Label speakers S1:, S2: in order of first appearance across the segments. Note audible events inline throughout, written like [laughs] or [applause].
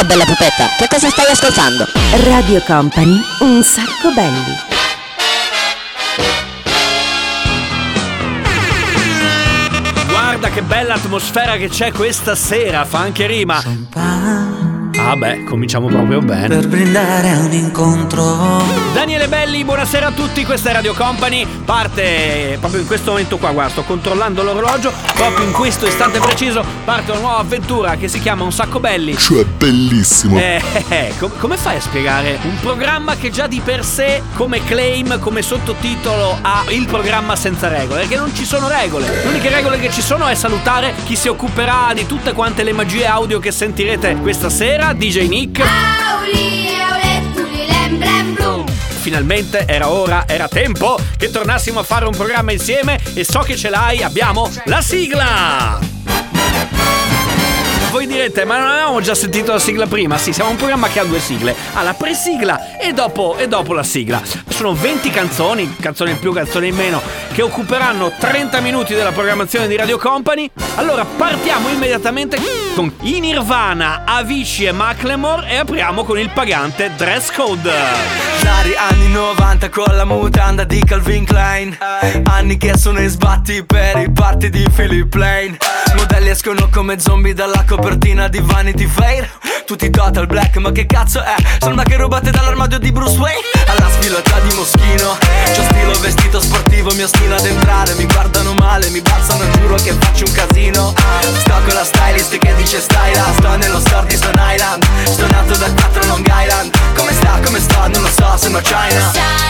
S1: Ciao bella pupetta, che cosa stai ascoltando?
S2: Radio Company, un sacco belli.
S3: Guarda che bella atmosfera che c'è questa sera, fa anche rima. Ah beh, cominciamo proprio bene.
S4: Per brindare a un incontro.
S3: Daniele Belli, buonasera a tutti, questa è Radio Company. Parte proprio in questo momento qua, guarda, sto controllando l'orologio. Proprio in questo istante preciso parte una nuova avventura che si chiama Un sacco belli.
S5: Cioè, bellissimo.
S3: Eh, eh, eh, com- come fai a spiegare un programma che già di per sé, come claim, come sottotitolo, ha il programma senza regole? Perché non ci sono regole. Le uniche regole che ci sono è salutare chi si occuperà di tutte quante le magie audio che sentirete questa sera, DJ Nick. Finalmente era ora, era tempo che tornassimo a fare un programma insieme e so che ce l'hai, abbiamo la sigla! Voi direte, ma non avevamo già sentito la sigla prima? Sì, siamo un programma che ha due sigle. Ha la pre-sigla e dopo, e dopo la sigla. Sono 20 canzoni, canzoni in più, canzoni in meno, che occuperanno 30 minuti della programmazione di Radio Company. Allora partiamo immediatamente con i Nirvana, Avicii e Macklemore e apriamo con il pagante Dress Code.
S4: Dari anni 90 con la mutanda di Calvin Klein Anni che sono in sbatti per i party di Philip Lane Modelli escono come zombie dalla copertina di Vanity Fair. Tutti total black ma che cazzo è? Sembra che rubate dall'armadio di Bruce Wayne. Alla sfilata di Moschino. C'ho stilo vestito sportivo, mi ostino ad entrare. Mi guardano male, mi balzano giuro che faccio un casino. Sto con la stylist che dice stai là Sto nello store di Stone Island. Sto nato da 4 Long Island. Come sta, come sto, non lo so, sembra China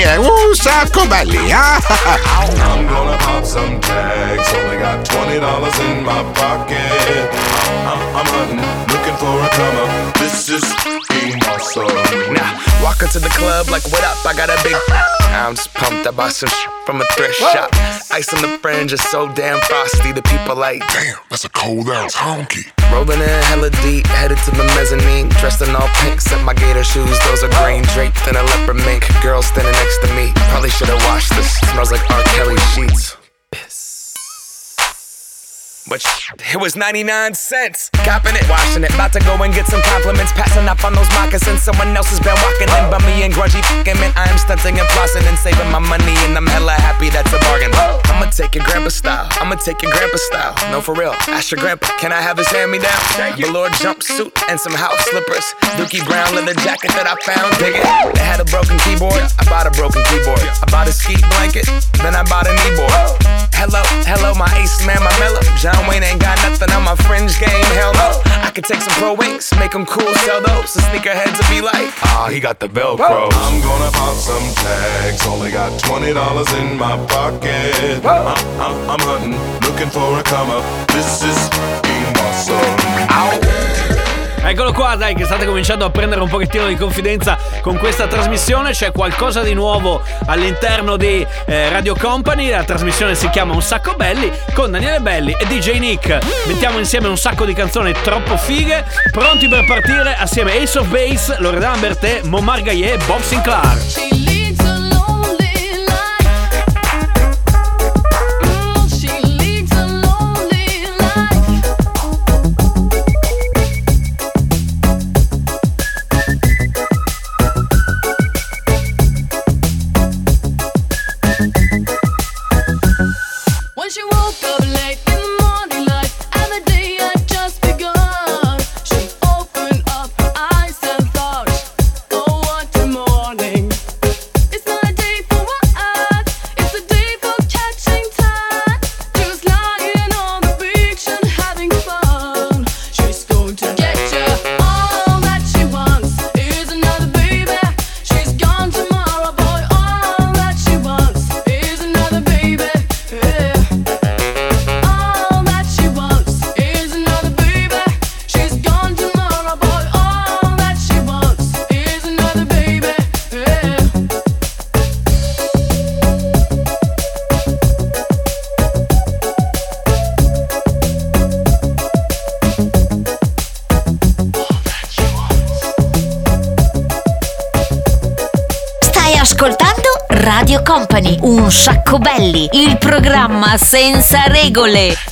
S6: È un sacco belli, ah!
S7: I bought some sh- from a thrift shop. Ice on the fringe is so damn frosty. The people like,
S8: Damn, that's a cold ass honky.
S7: rolling in hella deep, headed to the mezzanine. Dressed in all pink, set my gator shoes. Those are green draped in a leopard mink. Girl standing next to me. Probably should've washed this. Smells like R. Kelly sheets. But sh- it was 99 cents. Copping it, washing it. About to go and get some compliments. Passing up on those moccasins. Someone else has been walking in me and grungy fucking man. I am stunting and flossing and saving my money. And I'm hella happy that's a bargain. I'ma take your grandpa style. I'ma take your grandpa style. No, for real. Ask your grandpa, can I have his hand me down? Velour jumpsuit and some house slippers. Dookie brown leather jacket that I found. Dig it. They had a broken keyboard. I bought a broken keyboard. I bought a ski blanket. Then I bought a kneeboard. Hello, hello, my ace man, my mellow. John Wayne ain't got nothing on my fringe game, hell no. I could take some pro wings, make them cool, sell those. The sneakerheads will be like, ah, he got the Velcro.
S8: I'm gonna pop some tags. Only got twenty dollars in my pocket. I'm, I'm, I'm hunting, looking for a come up. This is fucking awesome.
S9: Eccolo qua, dai, che state cominciando a prendere un pochettino di confidenza con questa trasmissione. C'è qualcosa di nuovo all'interno di eh, Radio Company. La trasmissione si chiama Un sacco belli con Daniele Belli e DJ Nick. Mettiamo insieme un sacco di canzoni troppo fighe. Pronti per partire assieme Ace of Base, Loredana Bertè, Momar Gaillet e Bob Sinclair.
S10: Belli, il programma senza regole.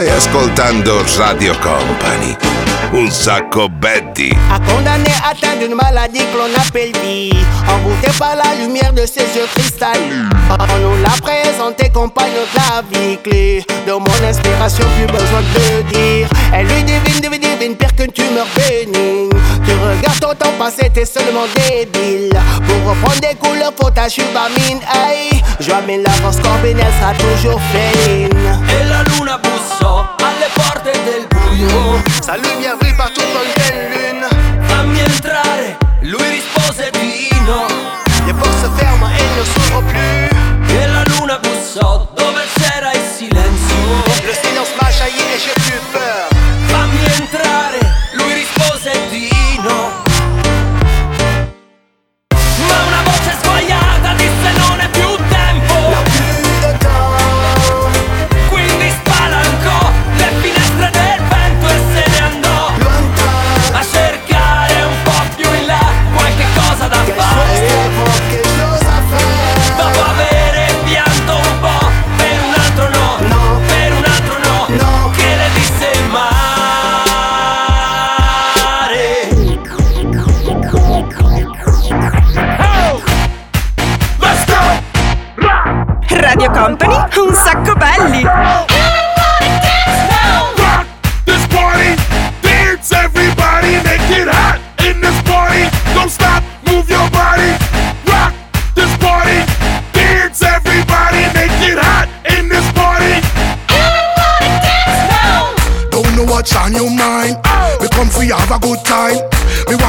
S6: Stai ascoltando Radio Company, un sacco Betty.
S11: A condamné atteint d'une maladie que l'on appelle vie. Envoûté par la lumière de ses yeux cristallins. On nous l'a présenté compagne de la vie clé. De mon inspiration, plus besoin de dire. Elle lui divine, divine, divine, pire qu'une tumeur bénigne. Tu regardes ton temps passé, t'es seulement débile. Pour reprendre des couleurs, faut ta chubamine Hey, joie mais l'avance combine, elle sera toujours féline.
S7: E la luna alle porte del buio.
S11: Sa lumière brille partout dans une pleine lune
S7: Fammi entrare, lui rispose di no.
S11: Les portes se ferment et ne s'ouvrent plus
S7: E la luna bussò dove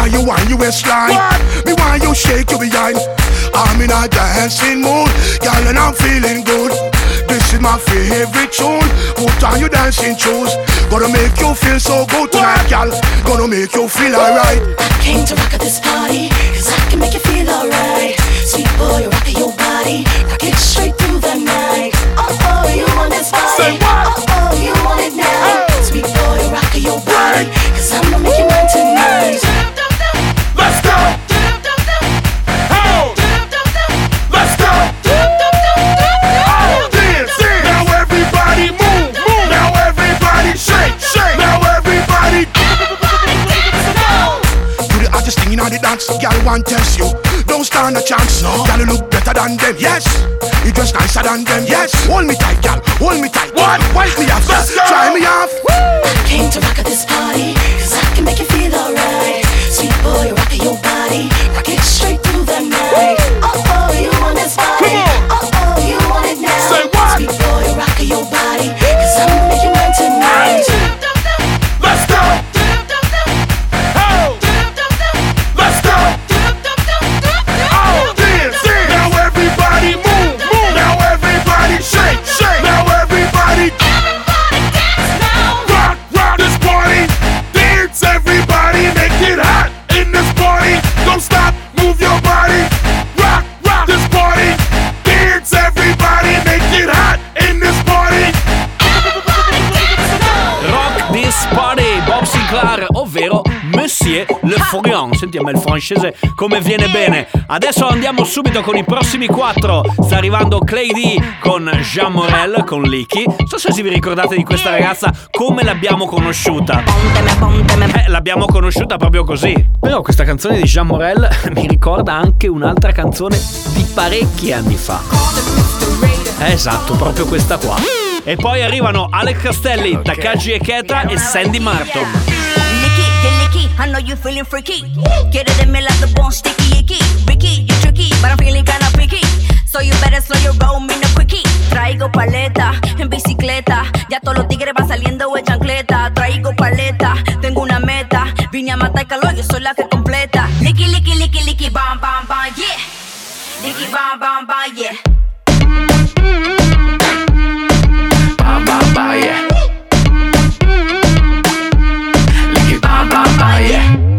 S12: want you want you waistline. Me want you shake your behind. I'm in a dancing mood, girl, and I'm feeling good. This is my favorite tune. Put on your dancing shoes. Gonna make you feel so good tonight, girl. Gonna make you feel alright.
S13: I Came to rock at this party, cause I can make you feel alright. Sweet boy, rock your body, rock it straight through the night. Oh oh, you want this body?
S14: Say what?
S13: Oh
S12: thing in all the dance, girl want test you. Don't stand a chance, no. Girl you look better than them, yes. You dress nicer than them, yes. Hold me tight, girl, hold me tight.
S14: What?
S12: Wipe me off,
S14: Let's
S12: try me off.
S13: Came
S3: Senti a me il francese come viene bene. Adesso andiamo subito con i prossimi quattro. Sta arrivando Clay D con Jean Morel, con Licky. Non so se vi ricordate di questa ragazza, come l'abbiamo conosciuta. Eh, l'abbiamo conosciuta proprio così. Però questa canzone di Jean Morel [laughs] mi ricorda anche un'altra canzone di parecchi anni fa. Eh, Esatto, proprio questa qua. E poi arrivano Alex Castelli, Takagi Eketa e Sandy Martin.
S15: I know you feeling freaky. It in me like the bone sticky icky. Ricky, you tricky, but I'm feeling kinda picky. So you better slow your roll, me no quickie. Traigo paleta en bicicleta. Ya todos los tigres van saliendo de chancleta. Traigo paleta, tengo una meta. Vine a matar calor, yo soy la que completa. Licky, licky, licky, licky, bam, bam, bam, yeah. Licky, bam, bam, bam, yeah.
S16: Bam bam bam yeah. Bam bam bam yeah.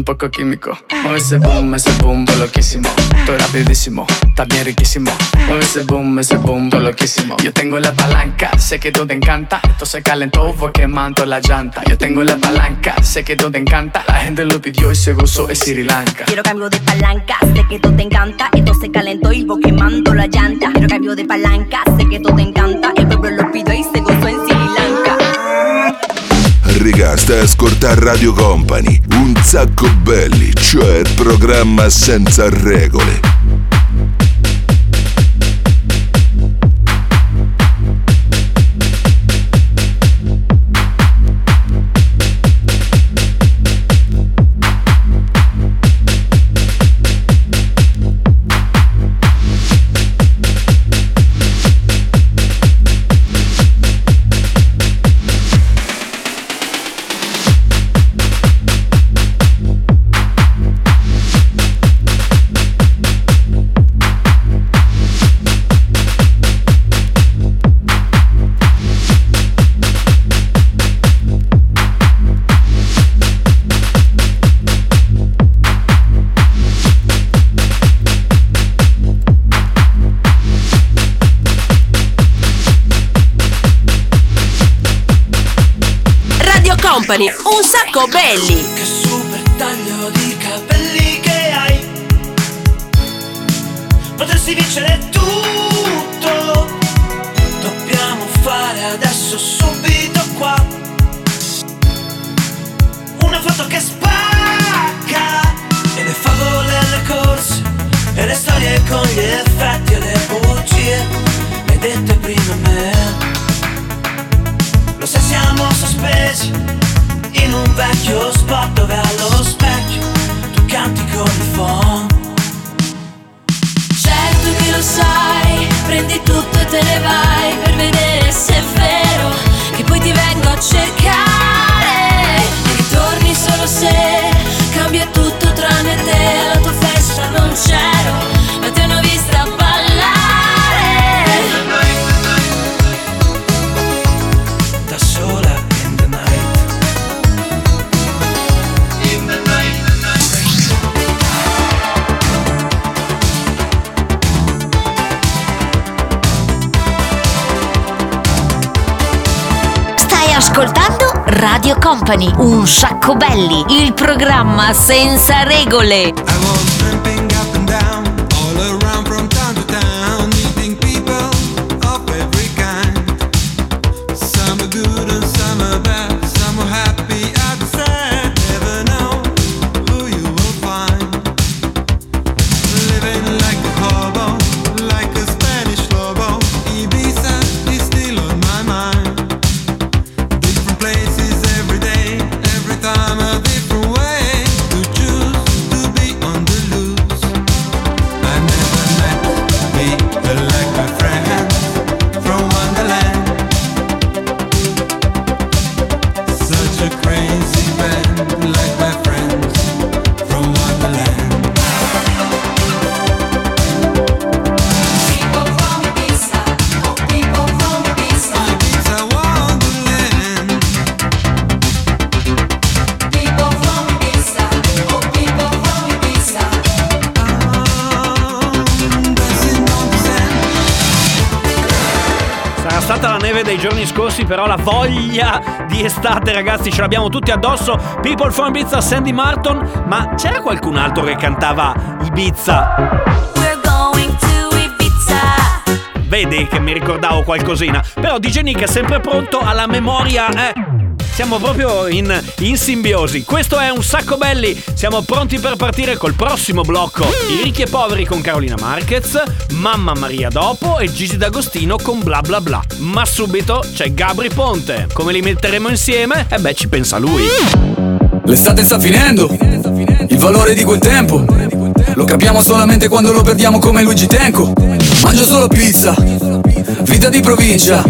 S16: Un poco químico. Mueve ese boom, ese boom, loquísimo. Estoy rapidísimo, bien riquísimo. Mueve ese boom, ese boom, loquísimo. Yo tengo la palanca, sé que tú te encanta. Esto se calentó, fue quemando la llanta. Yo tengo la palanca, sé que tú te encanta. La gente lo pidió y se gozó, es Sri Lanka.
S15: Quiero cambio de palanca, sé que todo te encanta. Esto se calentó y voy quemando la llanta. Quiero cambio de palanca, sé que todo te encanta. El pueblo lo pidió y se
S6: Riga, stai a ascoltare Radio Company, un sacco belli, cioè il programma senza regole.
S17: Sacco belli.
S4: Che super taglio di capelli che hai. Potresti vincere tutto. Dobbiamo fare adesso subito qua. Una foto che spacca E le favole alle corse E le storie con gli effetti e le vecchio spot dove allo specchio Tu canti con il phone
S18: Certo che lo sai, prendi tutto e te ne vai per vedere se è vero che poi ti vengo a cercare. E ritorni solo se
S19: Radio Company, un sacco belli, il programma senza regole.
S3: Dei giorni scorsi, però la voglia di estate, ragazzi, ce l'abbiamo tutti addosso. People from Ibiza, Sandy Martin. Ma c'era qualcun altro che cantava Ibiza?
S18: We're going to Ibiza.
S3: Vedi che mi ricordavo qualcosina. Però DJ Nick è sempre pronto alla memoria, eh. Siamo proprio in, in simbiosi. Questo è un sacco belli. Siamo pronti per partire col prossimo blocco. I ricchi e poveri con Carolina Marquez, Mamma Maria dopo e Gigi D'Agostino con bla bla bla. Ma subito c'è Gabri Ponte. Come li metteremo insieme? E beh, ci pensa lui.
S20: L'estate sta finendo, il valore di quel tempo Lo capiamo solamente quando lo perdiamo come Luigi Tenco Mangio solo pizza, vita di provincia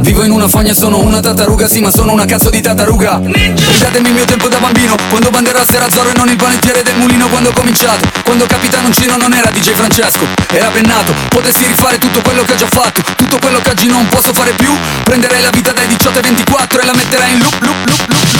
S20: Vivo in una fogna sono una tartaruga, sì ma sono una cazzo di tartaruga. Ridatemi il mio tempo da bambino, quando Banderas era Zorro e non il panettiere del mulino Quando ho cominciato, quando Capitano Cino non era DJ Francesco Era pennato, potessi rifare tutto quello che ho già fatto Tutto quello che oggi non posso fare più Prenderei la vita dai 18 ai 24 e la metterei in loop, loop, loop, loop,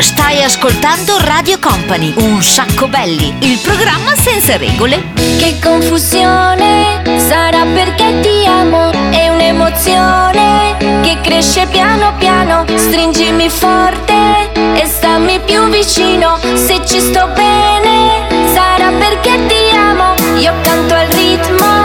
S19: Stai ascoltando Radio Company, un sacco belli, il programma senza regole.
S18: Che confusione sarà perché ti amo, è un'emozione che cresce piano piano, stringimi forte e stammi più vicino, se ci sto bene sarà perché ti amo, io canto al ritmo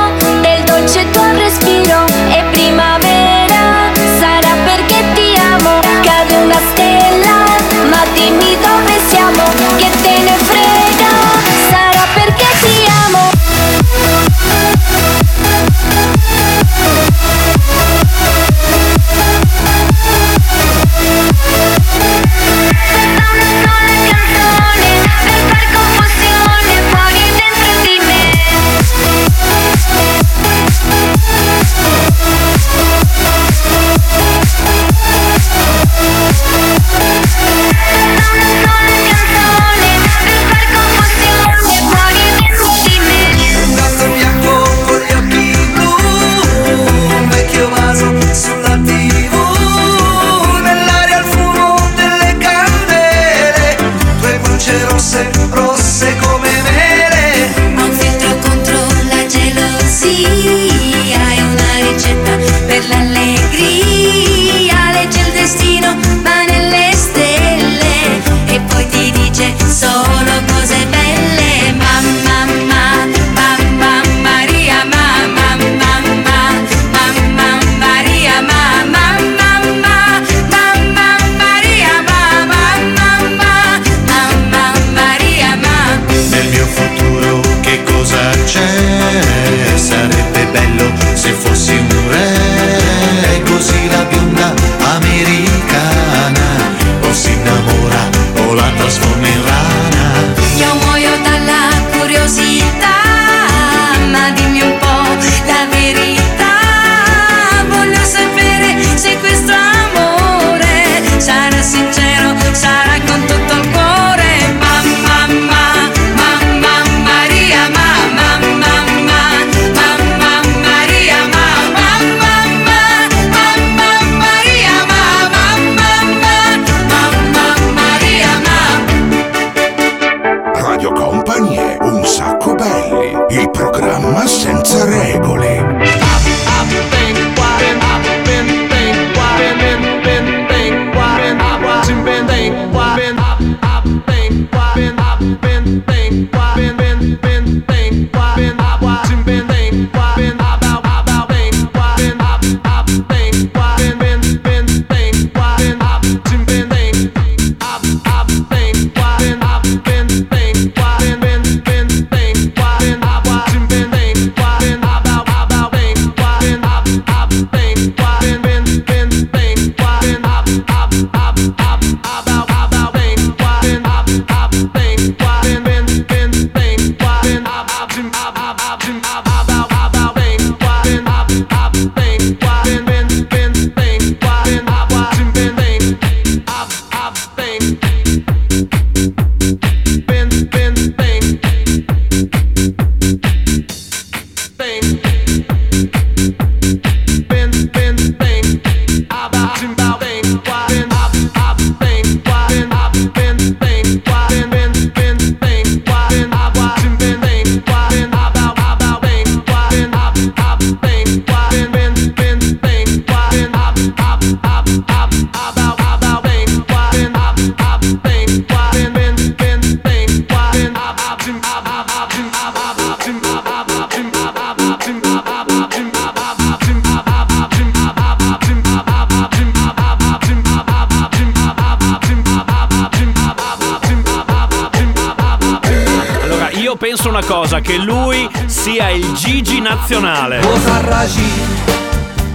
S3: Gigi nazionale.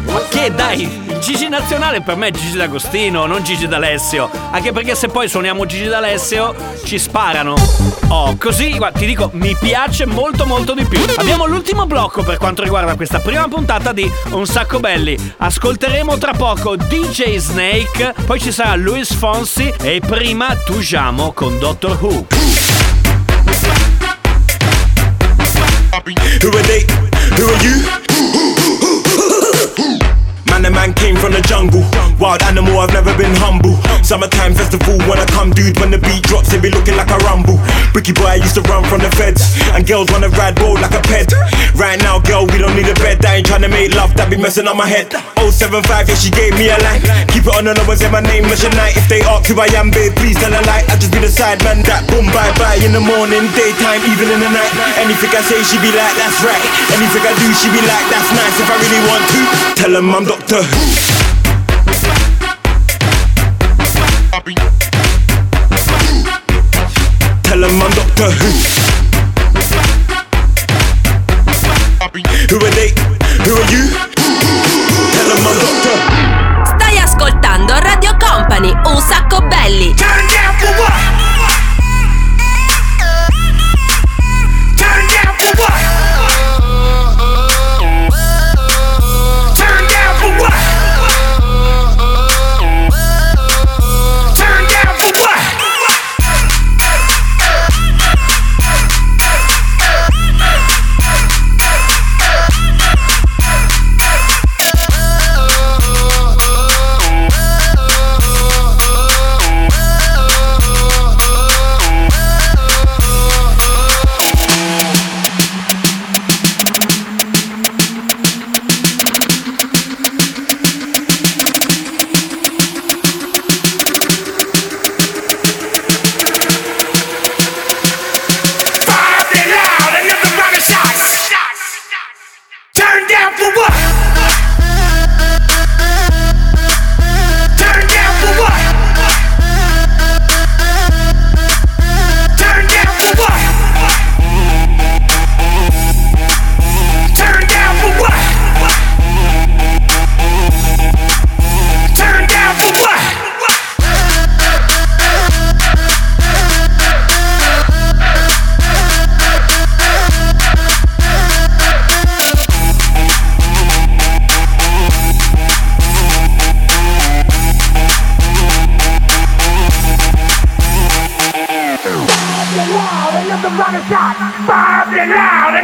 S3: Ma che dai, Gigi nazionale per me è Gigi D'Agostino, non Gigi D'Alessio. Anche perché se poi suoniamo Gigi D'Alessio ci sparano. Oh, così, guarda, ti dico, mi piace molto molto di più. Abbiamo l'ultimo blocco per quanto riguarda questa prima puntata di Un sacco belli. Ascolteremo tra poco DJ Snake, poi ci sarà Luis Fonsi e prima Tujamo con Doctor Who.
S8: Who are they? Who are you? Man, the man came from the jungle. Wild animal, I've never been humble. Summertime festival, when I come, dude, when the beat drops, it be looking like a rumble. Bricky boy, I used to run from the feds. And girls wanna ride roll like a pet. Right now, girl, we don't need a bed. I ain't trying to make love, that be messing up my head. 075, yeah, she gave me a line. Keep it on the low and say my name, Mission Night. If they ask who I am, babe, please tell a lie. I just be the side man that boom, bye bye. In the morning, daytime, even in the night. Anything I say, she be like, that's right. Anything I do, she be like, that's nice. If I really want to, tell them I'm Doctor Who. Tell them I'm Doctor Who. Who are they? Who are you? Tell them I'm Doctor
S2: Stai ascoltando Radio Company, un sacco belli.
S5: Turn down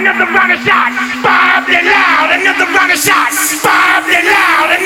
S6: another rocket shot. Five loud, another rocket shot. Five loud, another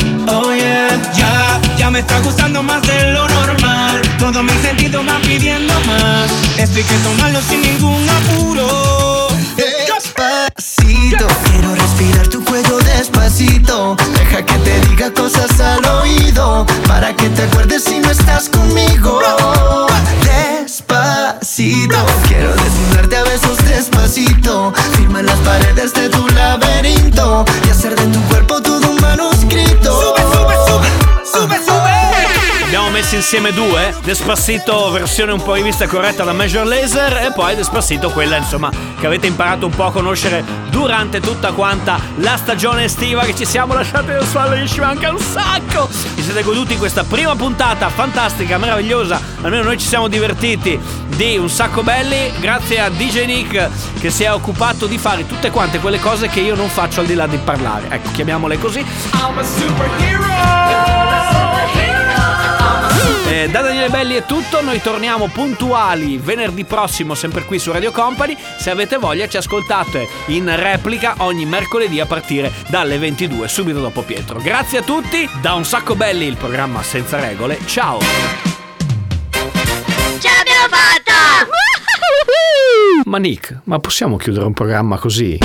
S21: Oh yeah, ya, ya me está gustando más de lo normal. Todos mis sentidos van pidiendo más. Esto hay que tomarlo sin ningún apuro.
S22: Despacito, quiero respirar tu cuello despacito. Deja que te diga cosas al oído. Para que te acuerdes si no estás conmigo. Despacito, quiero desnudarte a besos despacito. Firma las paredes de tu laberinto. Y hacer de tu cuerpo todo un manuscrito.
S3: Messo insieme due, Despacito versione un po' rivista corretta da Major Laser e poi Despacito quella insomma che avete imparato un po' a conoscere durante tutta quanta la stagione estiva che ci siamo lasciati da sole, ci manca un sacco! Vi siete goduti questa prima puntata fantastica, meravigliosa, almeno noi ci siamo divertiti di un sacco belli grazie a DJ Nick che si è occupato di fare tutte quante quelle cose che io non faccio al di là di parlare, ecco chiamiamole così.
S21: I'm a superhero.
S3: Eh, da Daniele Belli è tutto, noi torniamo puntuali venerdì prossimo sempre qui su Radio Company. Se avete voglia ci ascoltate in replica ogni mercoledì a partire dalle 22, subito dopo Pietro. Grazie a tutti, da un sacco belli il programma senza regole. Ciao!
S23: Ce l'abbiamo fatta!
S3: Ma Nick, ma possiamo chiudere un programma così?